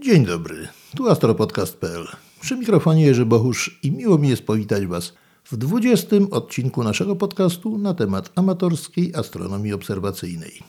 Dzień dobry, tu astropodcast.pl. Przy mikrofonie Jerzy Bohusz i miło mi jest powitać Was w 20 odcinku naszego podcastu na temat amatorskiej astronomii obserwacyjnej.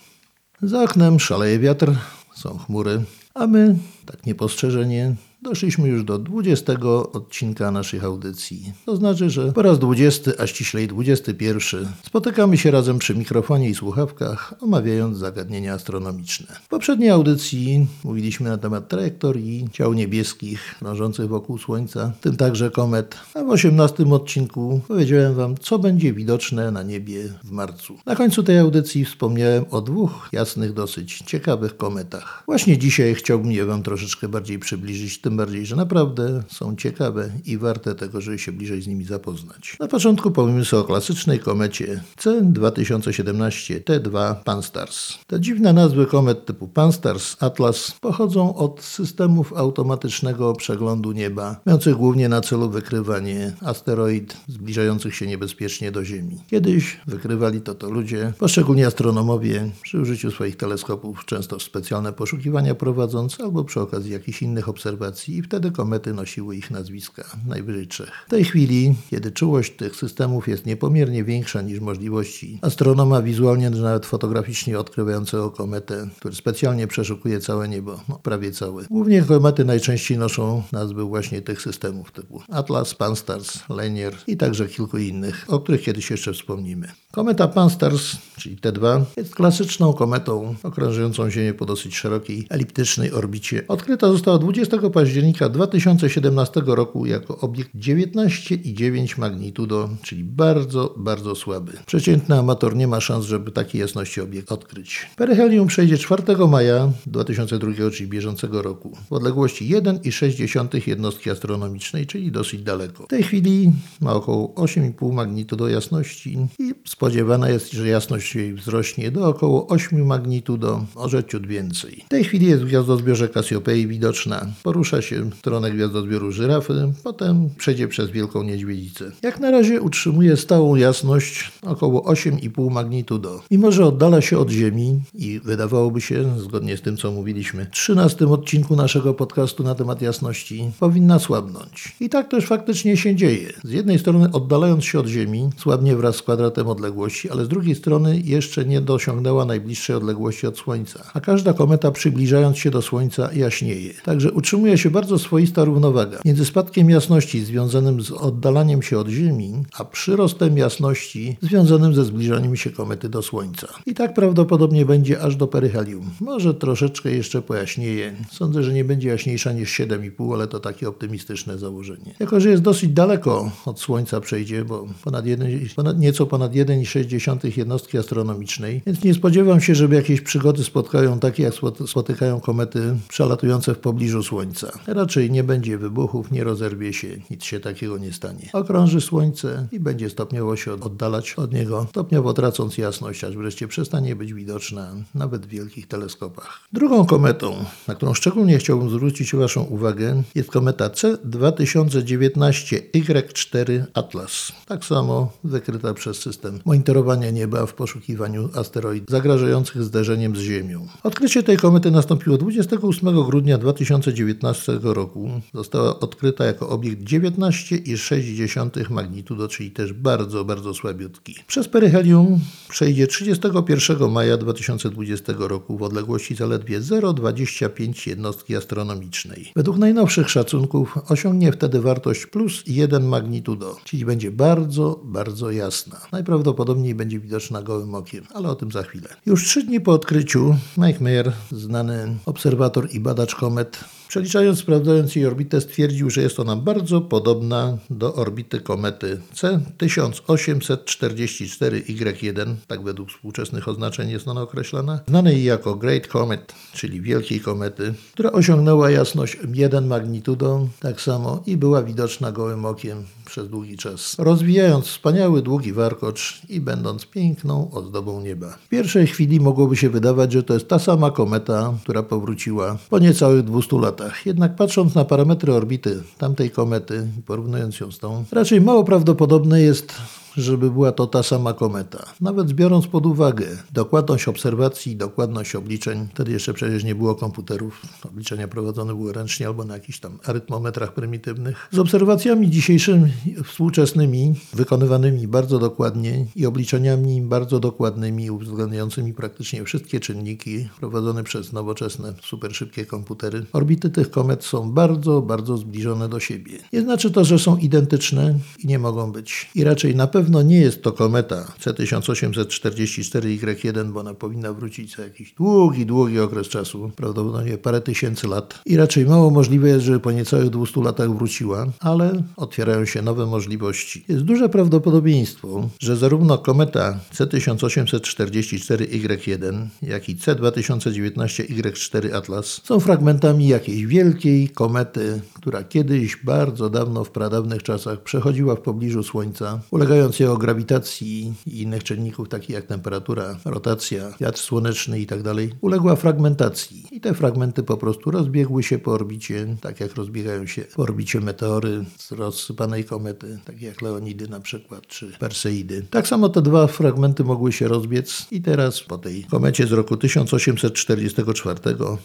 Za oknem szaleje wiatr, są chmury, a my, tak niepostrzeżenie, Doszliśmy już do 20 odcinka naszych audycji. To znaczy, że po raz 20, a ściślej 21 spotykamy się razem przy mikrofonie i słuchawkach, omawiając zagadnienia astronomiczne. W poprzedniej audycji mówiliśmy na temat trajektorii ciał niebieskich krążących wokół Słońca, w tym także komet, a w 18 odcinku powiedziałem Wam, co będzie widoczne na niebie w marcu. Na końcu tej audycji wspomniałem o dwóch jasnych, dosyć ciekawych kometach. Właśnie dzisiaj chciałbym je Wam troszeczkę bardziej przybliżyć tym bardziej, że naprawdę są ciekawe i warte tego, żeby się bliżej z nimi zapoznać. Na początku powiemy sobie o klasycznej komecie C2017 T2 Pan-STARRS. Te dziwne nazwy komet typu Pan-STARRS, Atlas pochodzą od systemów automatycznego przeglądu nieba, mających głównie na celu wykrywanie asteroid zbliżających się niebezpiecznie do Ziemi. Kiedyś wykrywali to to ludzie, poszczególni astronomowie przy użyciu swoich teleskopów, często specjalne poszukiwania prowadząc albo przy okazji jakichś innych obserwacji i wtedy komety nosiły ich nazwiska, najwyżej trzech. W tej chwili, kiedy czułość tych systemów jest niepomiernie większa niż możliwości astronoma wizualnie, nawet fotograficznie odkrywającego kometę, który specjalnie przeszukuje całe niebo, no, prawie całe. Głównie komety najczęściej noszą nazwy właśnie tych systemów typu Atlas, Pan-STARRS, Lanier i także kilku innych, o których kiedyś jeszcze wspomnimy. Kometa Pan-STARRS, czyli T2, jest klasyczną kometą okrążającą Ziemię po dosyć szerokiej eliptycznej orbicie. Odkryta została 20 października października 2017 roku jako obiekt 19,9 magnitudo, czyli bardzo, bardzo słaby. Przeciętny amator nie ma szans, żeby takiej jasności obiekt odkryć. Peryhelium przejdzie 4 maja 2002, czyli bieżącego roku, w odległości 1,6 jednostki astronomicznej, czyli dosyć daleko. W tej chwili ma około 8,5 magnitudo jasności i spodziewana jest, że jasność jej wzrośnie do około 8 magnitudo, może ciut więcej. W tej chwili jest w gwiazdozbiorze Kasiopei widoczna. Porusza się się stronę gwiazdozbioru żyrafy, potem przejdzie przez Wielką Niedźwiedzicę. Jak na razie utrzymuje stałą jasność około 8,5 magnitudo. Mimo, że oddala się od Ziemi i wydawałoby się, zgodnie z tym co mówiliśmy w 13 odcinku naszego podcastu na temat jasności, powinna słabnąć. I tak też faktycznie się dzieje. Z jednej strony oddalając się od Ziemi, słabnie wraz z kwadratem odległości, ale z drugiej strony jeszcze nie dosiągnęła najbliższej odległości od Słońca. A każda kometa przybliżając się do Słońca jaśnieje. Także utrzymuje się bardzo swoista równowaga między spadkiem jasności związanym z oddalaniem się od Ziemi, a przyrostem jasności związanym ze zbliżaniem się komety do Słońca. I tak prawdopodobnie będzie aż do peryhelium. Może troszeczkę jeszcze pojaśnieje. Sądzę, że nie będzie jaśniejsza niż 7,5, ale to takie optymistyczne założenie. Jako, że jest dosyć daleko od Słońca przejdzie, bo ponad, 1, ponad nieco ponad 1,6 jednostki astronomicznej, więc nie spodziewam się, żeby jakieś przygody spotkają takie, jak spotykają komety przelatujące w pobliżu Słońca. Raczej nie będzie wybuchów, nie rozerwie się, nic się takiego nie stanie. Okrąży Słońce i będzie stopniowo się oddalać od niego, stopniowo tracąc jasność, aż wreszcie przestanie być widoczna nawet w wielkich teleskopach. Drugą kometą, na którą szczególnie chciałbym zwrócić Waszą uwagę, jest kometa C2019Y4 Atlas. Tak samo wykryta przez system monitorowania nieba w poszukiwaniu asteroid zagrażających zderzeniem z Ziemią. Odkrycie tej komety nastąpiło 28 grudnia 2019 roku została odkryta jako obiekt 19,6 magnitudo, czyli też bardzo, bardzo słabiutki. Przez peryhelium przejdzie 31 maja 2020 roku w odległości zaledwie 0,25 jednostki astronomicznej. Według najnowszych szacunków osiągnie wtedy wartość plus 1 magnitudo, czyli będzie bardzo, bardzo jasna. Najprawdopodobniej będzie widoczna gołym okiem, ale o tym za chwilę. Już trzy dni po odkryciu Mike Mayer, znany obserwator i badacz komet, Przeliczając, sprawdzając jej orbitę, stwierdził, że jest ona bardzo podobna do orbity komety C1844Y1, tak według współczesnych oznaczeń jest ona określana, znanej jako Great Comet, czyli Wielkiej Komety, która osiągnęła jasność 1 magnitudo, tak samo i była widoczna gołym okiem przez długi czas, rozwijając wspaniały, długi warkocz i będąc piękną ozdobą nieba. W pierwszej chwili mogłoby się wydawać, że to jest ta sama kometa, która powróciła po niecałych 200 latach. Jednak patrząc na parametry orbity tamtej komety, porównując ją z tą, raczej mało prawdopodobne jest, żeby była to ta sama kometa. Nawet biorąc pod uwagę dokładność obserwacji, dokładność obliczeń, wtedy jeszcze przecież nie było komputerów, obliczenia prowadzone były ręcznie albo na jakichś tam arytmometrach prymitywnych. Z obserwacjami dzisiejszymi, współczesnymi, wykonywanymi bardzo dokładnie i obliczeniami bardzo dokładnymi, uwzględniającymi praktycznie wszystkie czynniki prowadzone przez nowoczesne, super szybkie komputery, orbity tych komet są bardzo, bardzo zbliżone do siebie. Nie znaczy to, że są identyczne i nie mogą być. I raczej na pewno nie jest to kometa C1844Y1, bo ona powinna wrócić za jakiś długi, długi okres czasu, prawdopodobnie parę tysięcy lat. I raczej mało możliwe jest, żeby po niecałych 200 latach wróciła, ale otwierają się nowe możliwości. Jest duże prawdopodobieństwo, że zarówno kometa C1844Y1, jak i C2019Y4 Atlas są fragmentami jakiejś wielkiej komety, która kiedyś, bardzo dawno, w pradawnych czasach przechodziła w pobliżu Słońca, ulegając jego grawitacji i innych czynników, takich jak temperatura, rotacja, wiatr słoneczny itd., tak uległa fragmentacji. I te fragmenty po prostu rozbiegły się po orbicie, tak jak rozbiegają się po orbicie meteory z rozsypanej komety, takie jak Leonidy na przykład, czy Perseidy. Tak samo te dwa fragmenty mogły się rozbiec i teraz po tej komecie z roku 1844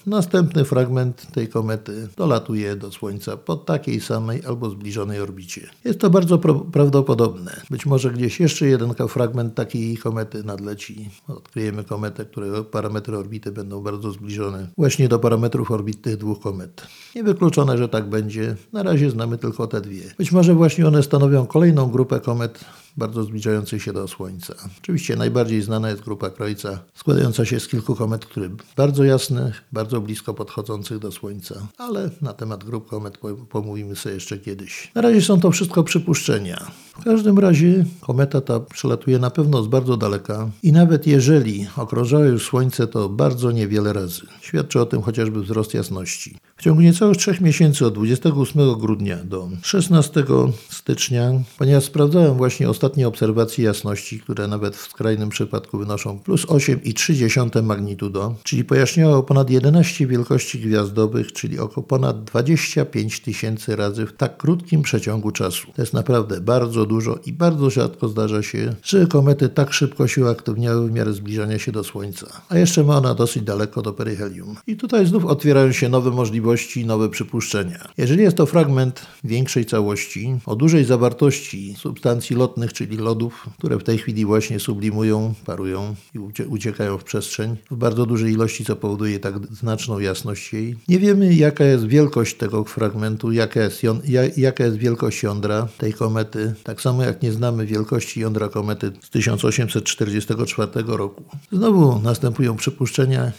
następny fragment tej komety dolatuje do Słońca po takiej samej albo zbliżonej orbicie. Jest to bardzo prawdopodobne. Być może gdzieś jeszcze jeden fragment takiej komety nadleci. Odkryjemy kometę, którego parametry orbity będą bardzo zbliżone właśnie do parametrów orbit tych dwóch komet. Niewykluczone, że tak będzie. Na razie znamy tylko te dwie. Być może właśnie one stanowią kolejną grupę komet bardzo zbliżających się do Słońca. Oczywiście najbardziej znana jest grupa Krojca, składająca się z kilku komet, które bardzo jasnych, bardzo blisko podchodzących do Słońca, ale na temat grup komet pomówimy sobie jeszcze kiedyś. Na razie są to wszystko przypuszczenia. W każdym razie kometa ta przelatuje na pewno z bardzo daleka i nawet jeżeli okrążała już Słońce, to bardzo niewiele razy. Świadczy o tym chociażby wzrost jasności. W ciągu niecałych trzech miesięcy od 28 grudnia do 16 stycznia, ponieważ sprawdzałem właśnie ostatnie obserwacje jasności, które nawet w skrajnym przypadku wynoszą plus 8,3 magnitudo, czyli pojaśniało ponad 11 wielkości gwiazdowych, czyli około ponad 25 tysięcy razy w tak krótkim przeciągu czasu. To jest naprawdę bardzo dużo i bardzo rzadko zdarza się, że komety tak szybko się uaktywniały w miarę zbliżania się do Słońca. A jeszcze ma ona dosyć daleko do peryhelium. I tutaj znów otwierają się nowe możliwości, nowe przypuszczenia. Jeżeli jest to fragment większej całości, o dużej zawartości substancji lotnych, czyli lodów, które w tej chwili właśnie sublimują, parują i uciekają w przestrzeń w bardzo dużej ilości, co powoduje tak znaczną jasność jej. Nie wiemy, jaka jest wielkość tego fragmentu, jaka jest, jaka jest wielkość jądra tej komety, tak samo jak nie znamy wielkości jądra komety z 1844 roku. Znowu następują przypuszczenia,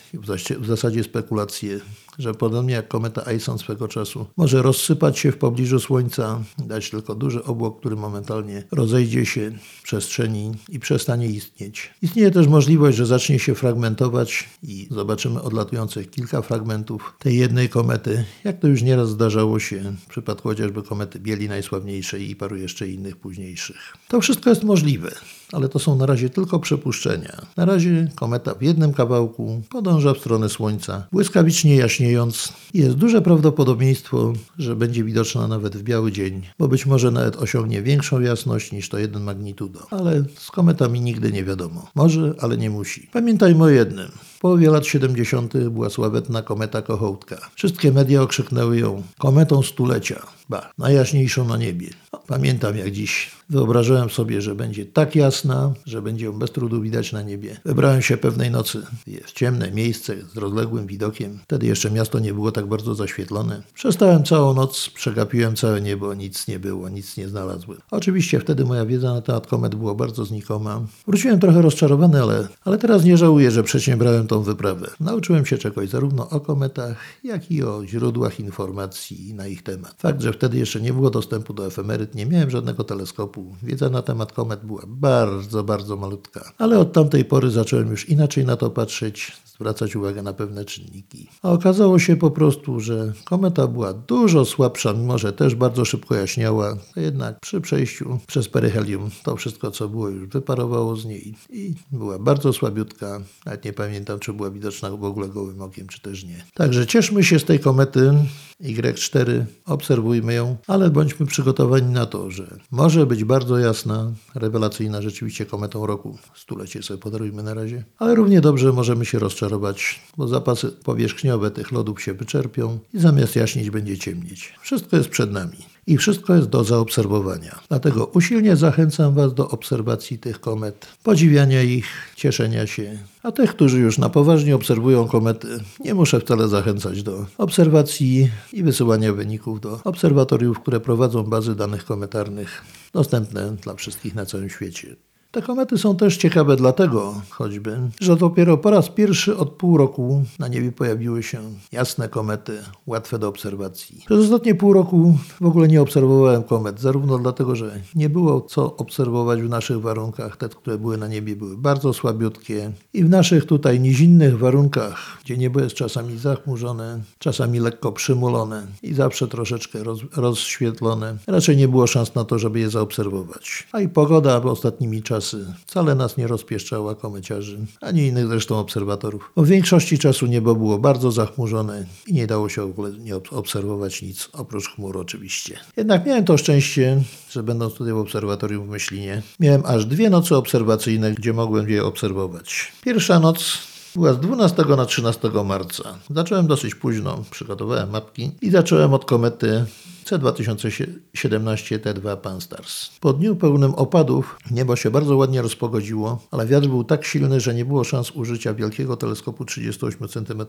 w zasadzie spekulacje że podobnie jak kometa Ison swego czasu może rozsypać się w pobliżu Słońca, dać tylko duży obłok, który momentalnie rozejdzie się w przestrzeni i przestanie istnieć. Istnieje też możliwość, że zacznie się fragmentować i zobaczymy odlatujących kilka fragmentów tej jednej komety, jak to już nieraz zdarzało się w przypadku chociażby komety Bieli najsławniejszej i paru jeszcze innych późniejszych. To wszystko jest możliwe ale to są na razie tylko przypuszczenia. Na razie kometa w jednym kawałku podąża w stronę Słońca, błyskawicznie jaśniejąc. Jest duże prawdopodobieństwo, że będzie widoczna nawet w biały dzień, bo być może nawet osiągnie większą jasność niż to jeden magnitudo. Ale z kometami nigdy nie wiadomo. Może, ale nie musi. Pamiętajmy o jednym. Połowie lat 70. była sławetna kometa Kochołtka. Wszystkie media okrzyknęły ją kometą stulecia. Ba, najjaśniejszą na niebie. Pamiętam jak dziś Wyobrażałem sobie, że będzie tak jasna, że będzie ją bez trudu widać na niebie. Wybrałem się pewnej nocy w ciemne miejsce z rozległym widokiem. Wtedy jeszcze miasto nie było tak bardzo zaświetlone. Przestałem całą noc, przegapiłem całe niebo, nic nie było, nic nie znalazłem. Oczywiście wtedy moja wiedza na temat komet była bardzo znikoma. Wróciłem trochę rozczarowany, ale, ale teraz nie żałuję, że przedsiębrałem tą wyprawę. Nauczyłem się czegoś zarówno o kometach, jak i o źródłach informacji na ich temat. Fakt, że wtedy jeszcze nie było dostępu do efemeryt, nie miałem żadnego teleskopu, Wiedza na temat komet była bardzo, bardzo malutka. Ale od tamtej pory zacząłem już inaczej na to patrzeć, zwracać uwagę na pewne czynniki. A okazało się po prostu, że kometa była dużo słabsza, mimo że też bardzo szybko jaśniała. Jednak przy przejściu przez peryhelium to wszystko, co było, już wyparowało z niej i była bardzo słabiutka. Nawet nie pamiętam, czy była widoczna w ogóle gołym okiem, czy też nie. Także cieszmy się z tej komety Y4, obserwujmy ją, ale bądźmy przygotowani na to, że może być bardzo jasna, rewelacyjna rzeczywiście kometą roku. Stulecie sobie podarujmy na razie. Ale równie dobrze możemy się rozczarować, bo zapasy powierzchniowe tych lodów się wyczerpią i zamiast jaśnieć będzie ciemnieć. Wszystko jest przed nami. I wszystko jest do zaobserwowania. Dlatego usilnie zachęcam Was do obserwacji tych komet, podziwiania ich, cieszenia się. A tych, którzy już na poważnie obserwują komety, nie muszę wcale zachęcać do obserwacji i wysyłania wyników do obserwatoriów, które prowadzą bazy danych kometarnych dostępne dla wszystkich na całym świecie. Te komety są też ciekawe dlatego choćby, że dopiero po raz pierwszy od pół roku na niebie pojawiły się jasne komety, łatwe do obserwacji. Przez ostatnie pół roku w ogóle nie obserwowałem komet, zarówno dlatego, że nie było co obserwować w naszych warunkach. Te, które były na niebie, były bardzo słabiutkie i w naszych tutaj nizinnych warunkach, gdzie niebo jest czasami zachmurzone, czasami lekko przymulone i zawsze troszeczkę roz, rozświetlone, raczej nie było szans na to, żeby je zaobserwować. A i pogoda w ostatnimi czasy czasy wcale nas nie rozpieszczała komeciarzy, ani innych zresztą obserwatorów. W większości czasu niebo było bardzo zachmurzone i nie dało się nie obserwować nic, oprócz chmur oczywiście. Jednak miałem to szczęście, że będąc tutaj w obserwatorium w Myślinie, miałem aż dwie noce obserwacyjne, gdzie mogłem je obserwować. Pierwsza noc była z 12 na 13 marca. Zacząłem dosyć późno, przygotowałem mapki i zacząłem od komety C2017 T2 Panstars. Po dniu pełnym opadów niebo się bardzo ładnie rozpogodziło, ale wiatr był tak silny, że nie było szans użycia wielkiego teleskopu 38 cm.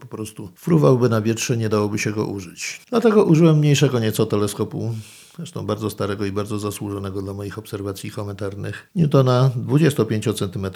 Po prostu fruwałby na wietrze, nie dałoby się go użyć. Dlatego użyłem mniejszego nieco teleskopu zresztą bardzo starego i bardzo zasłużonego dla moich obserwacji komentarnych, Newtona 25 cm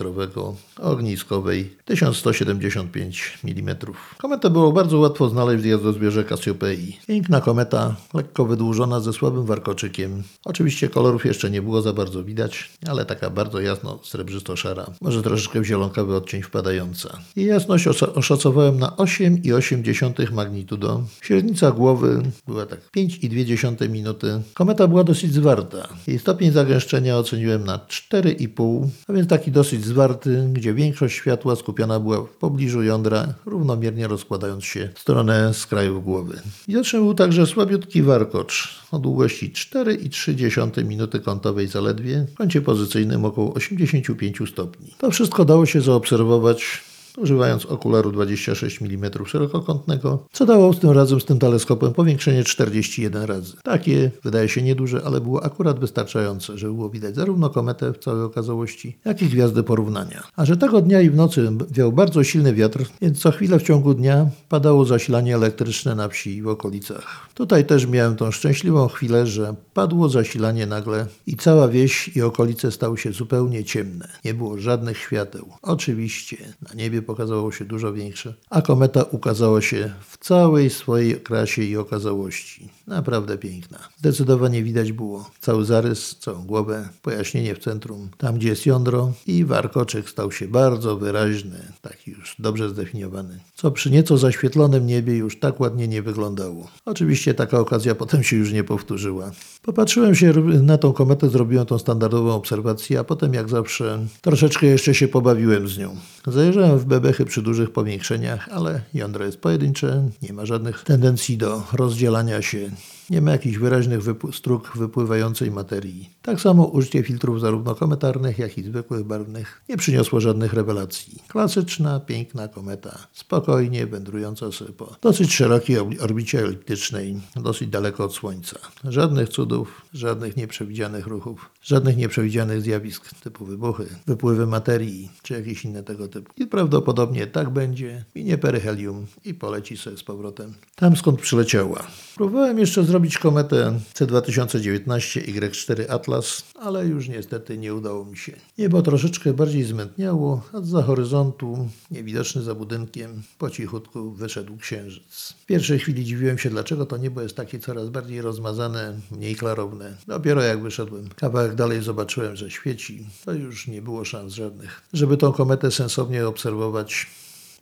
ogniskowej 1175 mm. Kometę było bardzo łatwo znaleźć w jazdozbierze Cassiopeii. Piękna kometa, lekko wydłużona ze słabym warkoczykiem. Oczywiście kolorów jeszcze nie było za bardzo widać, ale taka bardzo jasno srebrzysto-szara, może troszeczkę w zielonkawy odcień wpadająca. Jej jasność oszacowałem na 8,8 magnitudo. Średnica głowy była tak 5,2 minuty Kometa była dosyć zwarta. Jej stopień zagęszczenia oceniłem na 4,5, a więc taki dosyć zwarty, gdzie większość światła skupiona była w pobliżu jądra, równomiernie rozkładając się w stronę skrajów głowy. Widoczny był także słabiutki warkocz o długości 4,3 minuty kątowej zaledwie, w kącie pozycyjnym około 85 stopni. To wszystko dało się zaobserwować używając okularu 26 mm szerokokątnego, co dało tym razem z tym teleskopem powiększenie 41 razy. Takie wydaje się nieduże, ale było akurat wystarczające, żeby było widać zarówno kometę w całej okazałości, jak i gwiazdy porównania. A że tego dnia i w nocy wiał bardzo silny wiatr, więc co chwilę w ciągu dnia padało zasilanie elektryczne na wsi i w okolicach. Tutaj też miałem tą szczęśliwą chwilę, że padło zasilanie nagle i cała wieś i okolice stały się zupełnie ciemne. Nie było żadnych świateł. Oczywiście na niebie pokazało się dużo większe, a kometa ukazała się w całej swojej krasie i okazałości. Naprawdę piękna. Zdecydowanie widać było cały zarys, całą głowę, pojaśnienie w centrum, tam gdzie jest jądro i warkoczek stał się bardzo wyraźny, taki już dobrze zdefiniowany, co przy nieco zaświetlonym niebie już tak ładnie nie wyglądało. Oczywiście taka okazja potem się już nie powtórzyła. Popatrzyłem się na tą kometę, zrobiłem tą standardową obserwację, a potem jak zawsze troszeczkę jeszcze się pobawiłem z nią. Zajrzałem w bebechy przy dużych powiększeniach, ale jądro jest pojedyncze, nie ma żadnych tendencji do rozdzielania się nie ma jakichś wyraźnych strug wypływającej materii. Tak samo użycie filtrów zarówno kometarnych, jak i zwykłych barwnych nie przyniosło żadnych rewelacji. Klasyczna, piękna kometa, spokojnie wędrująca sobie po dosyć szerokiej orbicie eliptycznej, dosyć daleko od Słońca. Żadnych cudów, żadnych nieprzewidzianych ruchów, żadnych nieprzewidzianych zjawisk typu wybuchy, wypływy materii czy jakieś inne tego typu. I prawdopodobnie tak będzie, minie peryhelium i poleci sobie z powrotem tam skąd przyleciała. Próbowałem jeszcze zrobić zrobić kometę C2019 Y4 Atlas, ale już niestety nie udało mi się. Niebo troszeczkę bardziej zmętniało, a za horyzontu, niewidoczny za budynkiem, po cichutku wyszedł księżyc. W pierwszej chwili dziwiłem się, dlaczego to niebo jest takie coraz bardziej rozmazane, mniej klarowne. Dopiero jak wyszedłem kawałek dalej zobaczyłem, że świeci, to już nie było szans żadnych. Żeby tą kometę sensownie obserwować,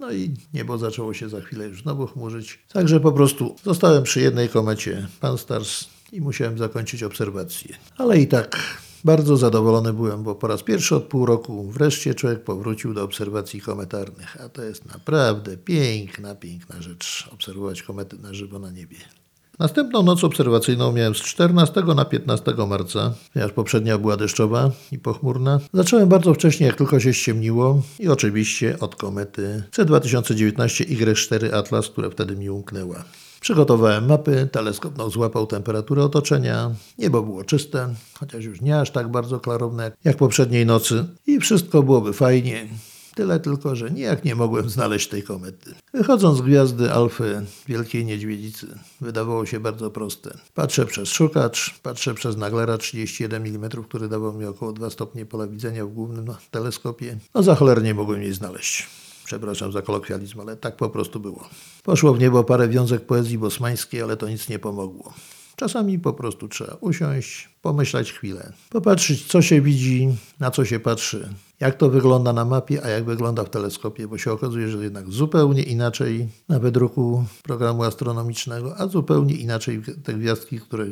no i niebo zaczęło się za chwilę już znowu chmurzyć. Także po prostu zostałem przy jednej komecie Pan Stars i musiałem zakończyć obserwację. Ale i tak Bardzo zadowolony byłem, bo po raz pierwszy od pół roku wreszcie człowiek powrócił do obserwacji kometarnych, a to jest naprawdę piękna, piękna rzecz obserwować komety na żywo na niebie. Następną noc obserwacyjną miałem z 14 na 15 marca, ponieważ poprzednia była deszczowa i pochmurna. Zacząłem bardzo wcześnie, jak tylko się ściemniło i oczywiście od komety C2019 Y4 Atlas, która wtedy mi umknęła. Przygotowałem mapy, teleskop no, złapał temperaturę otoczenia, niebo było czyste, chociaż już nie aż tak bardzo klarowne jak poprzedniej nocy i wszystko byłoby fajnie. Tyle tylko, że nijak nie mogłem znaleźć tej komety. Wychodząc z gwiazdy Alfy Wielkiej Niedźwiedzicy, wydawało się bardzo proste. Patrzę przez szukacz, patrzę przez naglera 31 mm, który dawał mi około 2 stopnie pola widzenia w głównym teleskopie. No za cholernie mogłem jej znaleźć. Przepraszam za kolokwializm, ale tak po prostu było. Poszło w niebo parę wiązek poezji bosmańskiej, ale to nic nie pomogło. Czasami po prostu trzeba usiąść, pomyśleć chwilę, popatrzeć, co się widzi, na co się patrzy, jak to wygląda na mapie, a jak wygląda w teleskopie, bo się okazuje, że jednak zupełnie inaczej na wydruku programu astronomicznego, a zupełnie inaczej te gwiazdki, które,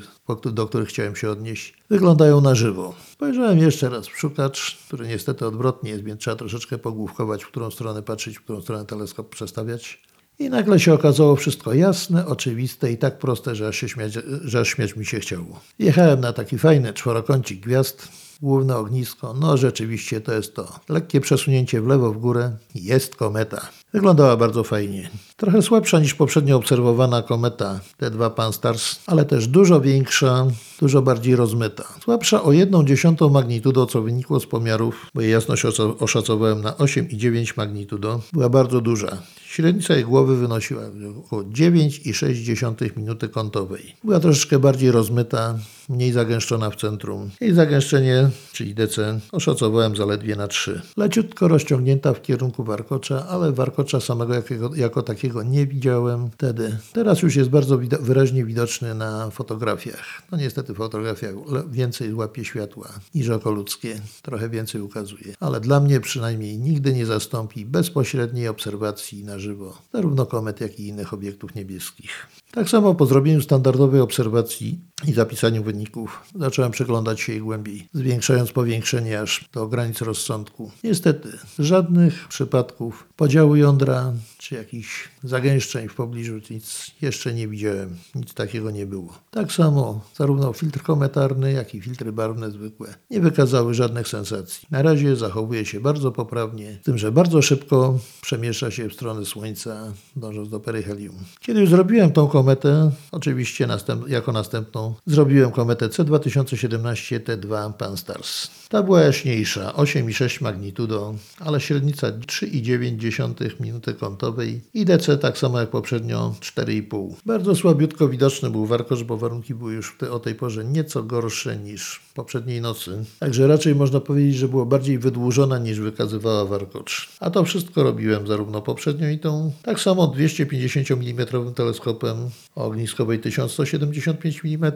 do których chciałem się odnieść, wyglądają na żywo. Spojrzałem jeszcze raz w szukacz, który niestety odwrotnie jest, więc trzeba troszeczkę pogłówkować, w którą stronę patrzeć, w którą stronę teleskop przestawiać. I nagle się okazało wszystko jasne, oczywiste i tak proste, że aż, się śmiać, że aż śmiać mi się chciało. Jechałem na taki fajny czworokącik gwiazd, główne ognisko. No rzeczywiście to jest to. Lekkie przesunięcie w lewo, w górę. Jest kometa. Wyglądała bardzo fajnie. Trochę słabsza niż poprzednio obserwowana kometa T2 Pan-STARRS, ale też dużo większa, dużo bardziej rozmyta. Słabsza o 1 dziesiątą magnitudo, co wynikło z pomiarów, bo jej jasność oszacowałem na 8,9 magnitudo. Była bardzo duża. Średnica jej głowy wynosiła około 9,6 minuty kątowej. Była troszeczkę bardziej rozmyta, mniej zagęszczona w centrum. Jej zagęszczenie, czyli DC, oszacowałem zaledwie na 3. Leciutko rozciągnięta w kierunku warkocza, ale warkocza samego jakiego, jako takiego nie widziałem wtedy. Teraz już jest bardzo wyraźnie widoczny na fotografiach. No niestety fotografia więcej łapie światła niż oko ludzkie. Trochę więcej ukazuje. Ale dla mnie przynajmniej nigdy nie zastąpi bezpośredniej obserwacji na żywo zarówno komet, jak i innych obiektów niebieskich. Tak samo po zrobieniu standardowej obserwacji i zapisaniu wyników zacząłem przeglądać się jej głębiej, zwiększając powiększenie aż do granic rozsądku. Niestety, żadnych przypadków podziału jądra czy jakichś zagęszczeń w pobliżu nic jeszcze nie widziałem. Nic takiego nie było. Tak samo zarówno filtr kometarny, jak i filtry barwne zwykłe nie wykazały żadnych sensacji. Na razie zachowuje się bardzo poprawnie, z tym, że bardzo szybko przemieszcza się w stronę Słońca, dążąc do peryhelium. Kiedy już zrobiłem tą kometę, oczywiście następ jako następną, zrobiłem kometę C2017 T2 Pan-STARRS. Ta była jaśniejsza, 8,6 magnitudo, ale średnica 3,9 minuty kątowej i DC tak samo jak poprzednio 4,5. Bardzo słabiutko widoczny był warkocz, bo warunki były już te, o tej porze nieco gorsze niż poprzedniej nocy. Także raczej można powiedzieć, że było bardziej wydłużona niż wykazywała warkocz. A to wszystko robiłem zarówno poprzednią i tą, tak samo 250 mm teleskopem o ogniskowej 1175 mm,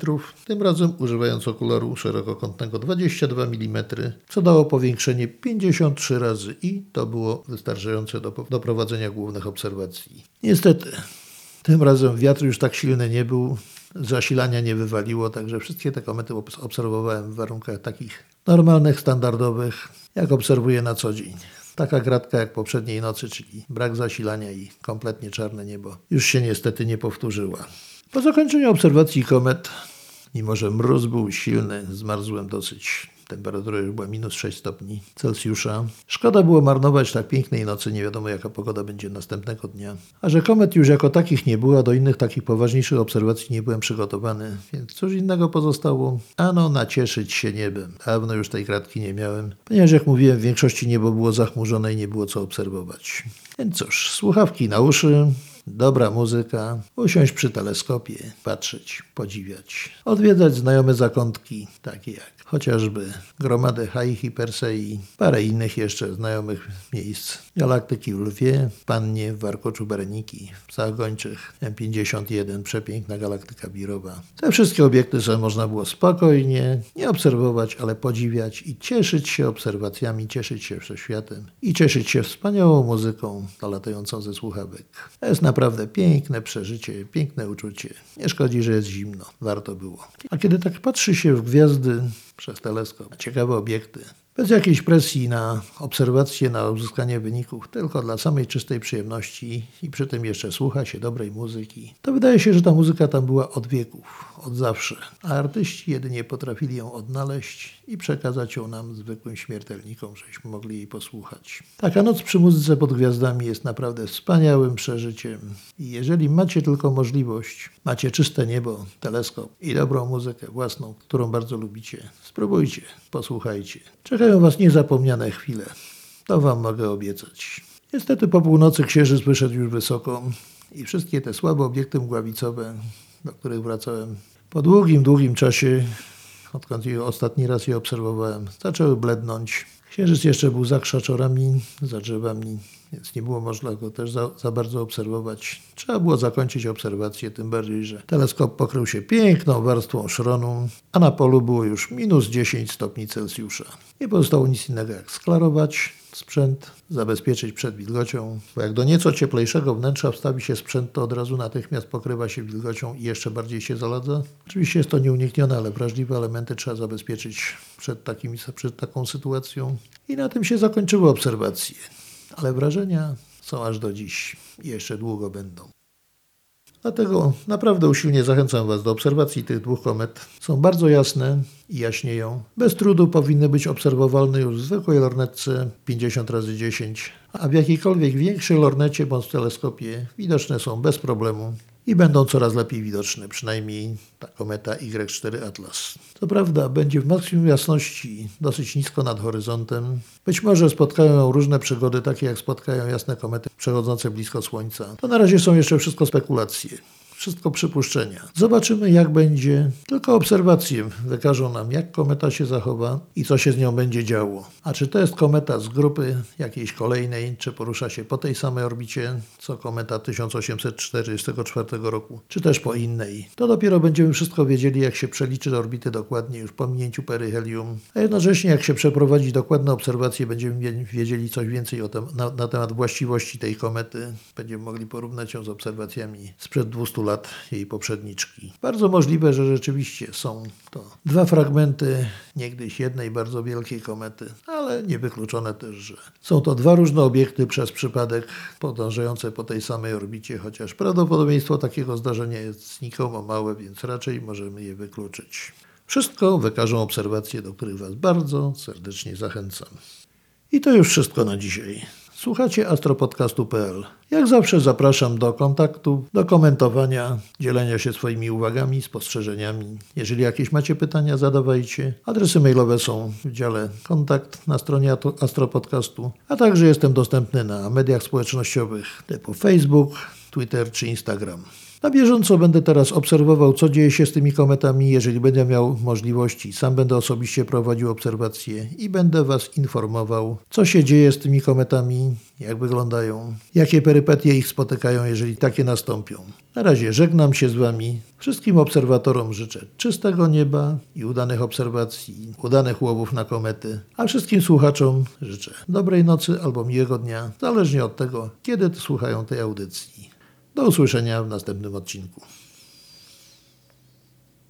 tym razem używając okularu szerokokątnego 22 mm, co dało powiększenie 53 razy i to było wystarczające do, do prowadzenia głównych obserwacji. Niestety, tym razem wiatr już tak silny nie był, zasilania nie wywaliło, także wszystkie te komety obserwowałem w warunkach takich normalnych, standardowych, jak obserwuję na co dzień. Taka gratka jak poprzedniej nocy, czyli brak zasilania i kompletnie czarne niebo, już się niestety nie powtórzyła. Po zakończeniu obserwacji komet, mimo że mróz był silny, zmarzłem dosyć Temperatura już była minus 6 stopni Celsjusza. Szkoda było marnować tak pięknej nocy, nie wiadomo jaka pogoda będzie następnego dnia. A że komet już jako takich nie było, do innych takich poważniejszych obserwacji nie byłem przygotowany, więc cóż innego pozostało? Ano, nacieszyć się niebem. Dawno już tej kratki nie miałem, ponieważ jak mówiłem, w większości niebo było zachmurzone i nie było co obserwować. Więc cóż, słuchawki na uszy, dobra muzyka, usiąść przy teleskopie, patrzeć, podziwiać, odwiedzać znajome zakątki, takie jak chociażby gromadę Haihi Persei, parę innych jeszcze znajomych miejsc. Galaktyki w Lwie, Pannie, w Warkoczu Bereniki, w Zagończych, M51, przepiękna galaktyka birowa. Te wszystkie obiekty sobie można było spokojnie, nie obserwować, ale podziwiać i cieszyć się obserwacjami, cieszyć się wszechświatem i cieszyć się wspaniałą muzyką nalatającą ze słuchawek. To jest naprawdę naprawdę piękne przeżycie, piękne uczucie. Nie szkodzi, że jest zimno. Warto było. A kiedy tak patrzy się w gwiazdy przez teleskop, ciekawe obiekty, bez jakiejś presji na obserwację, na uzyskanie wyników, tylko dla samej czystej przyjemności i przy tym jeszcze słucha się dobrej muzyki. To wydaje się, że ta muzyka tam była od wieków, od zawsze, a artyści jedynie potrafili ją odnaleźć i przekazać ją nam, zwykłym śmiertelnikom, żeśmy mogli jej posłuchać. Taka noc przy muzyce pod gwiazdami jest naprawdę wspaniałym przeżyciem i jeżeli macie tylko możliwość, macie czyste niebo, teleskop i dobrą muzykę własną, którą bardzo lubicie, spróbujcie, posłuchajcie. Czekają Was niezapomniane chwile. To Wam mogę obiecać. Niestety po północy księżyc wyszedł już wysoko i wszystkie te słabe obiekty mgławicowe, do których wracałem po długim, długim czasie, odkąd je ostatni raz je obserwowałem, zaczęły blednąć. Księżyc jeszcze był za krzaczorami, za drzewami, więc nie było można go też za, za, bardzo obserwować. Trzeba było zakończyć obserwację, tym bardziej, że teleskop pokrył się piękną warstwą szronu, a na polu było już minus 10 stopni Celsjusza. Nie pozostało nic innego jak sklarować sprzęt, zabezpieczyć przed wilgocią, bo jak do nieco cieplejszego wnętrza wstawi się sprzęt, to od razu natychmiast pokrywa się wilgocią i jeszcze bardziej się zaladza. Oczywiście jest to nieuniknione, ale wrażliwe elementy trzeba zabezpieczyć przed, takimi, przed taką sytuacją. I na tym się zakończyły obserwacje ale wrażenia są aż do dziś i jeszcze długo będą. Dlatego naprawdę usilnie zachęcam Was do obserwacji tych dwóch komet. Są bardzo jasne i jaśnieją. Bez trudu powinny być obserwowalne już w zwykłej lornetce 50 x 10 a w jakiejkolwiek większej lornecie bądź teleskopie widoczne są bez problemu i będą coraz lepiej widoczne, przynajmniej ta kometa Y4 Atlas. To prawda, będzie w maksimum jasności, dosyć nisko nad horyzontem. Być może spotkają ją różne przygody, takie jak spotkają jasne komety przechodzące blisko Słońca. To na razie są jeszcze wszystko spekulacje wszystko przypuszczenia. Zobaczymy, jak będzie. Tylko obserwacje wykażą nam, jak kometa się zachowa i co się z nią będzie działo. A czy to jest kometa z grupy jakiejś kolejnej, czy porusza się po tej samej orbicie, co kometa 1844 roku, czy też po innej. To dopiero będziemy wszystko wiedzieli, jak się przeliczy orbity dokładnie już po minięciu peryhelium, a jednocześnie jak się przeprowadzi dokładne obserwacje, będziemy wiedzieli coś więcej o tem na, na temat właściwości tej komety. Będziemy mogli porównać ją z obserwacjami sprzed 200 lat jej poprzedniczki. Bardzo możliwe, że rzeczywiście są to dwa fragmenty niegdyś jednej bardzo wielkiej komety, ale niewykluczone też, że są to dwa różne obiekty przez przypadek podążające po tej samej orbicie, chociaż prawdopodobieństwo takiego zdarzenia jest znikomo małe, więc raczej możemy je wykluczyć. Wszystko wykażą obserwacje, do których Was bardzo serdecznie zachęcam. I to już wszystko na dzisiaj. Słuchacie astropodcastu.pl. Jak zawsze zapraszam do kontaktu, do komentowania, dzielenia się swoimi uwagami, spostrzeżeniami. Jeżeli jakieś macie pytania, zadawajcie. Adresy mailowe są w dziale kontakt na stronie Astropodcastu, a także jestem dostępny na mediach społecznościowych typu Facebook, Twitter czy Instagram. Na bieżąco będę teraz obserwował, co dzieje się z tymi kometami. Jeżeli będę miał możliwości, sam będę osobiście prowadził obserwacje i będę Was informował, co się dzieje z tymi kometami, jak wyglądają, jakie perypetie ich spotykają, jeżeli takie nastąpią. Na razie żegnam się z Wami. Wszystkim obserwatorom życzę czystego nieba i udanych obserwacji, udanych łowów na komety, a wszystkim słuchaczom życzę dobrej nocy albo miłego dnia, zależnie od tego, kiedy słuchają tej audycji. Do usłyszenia w następnym odcinku.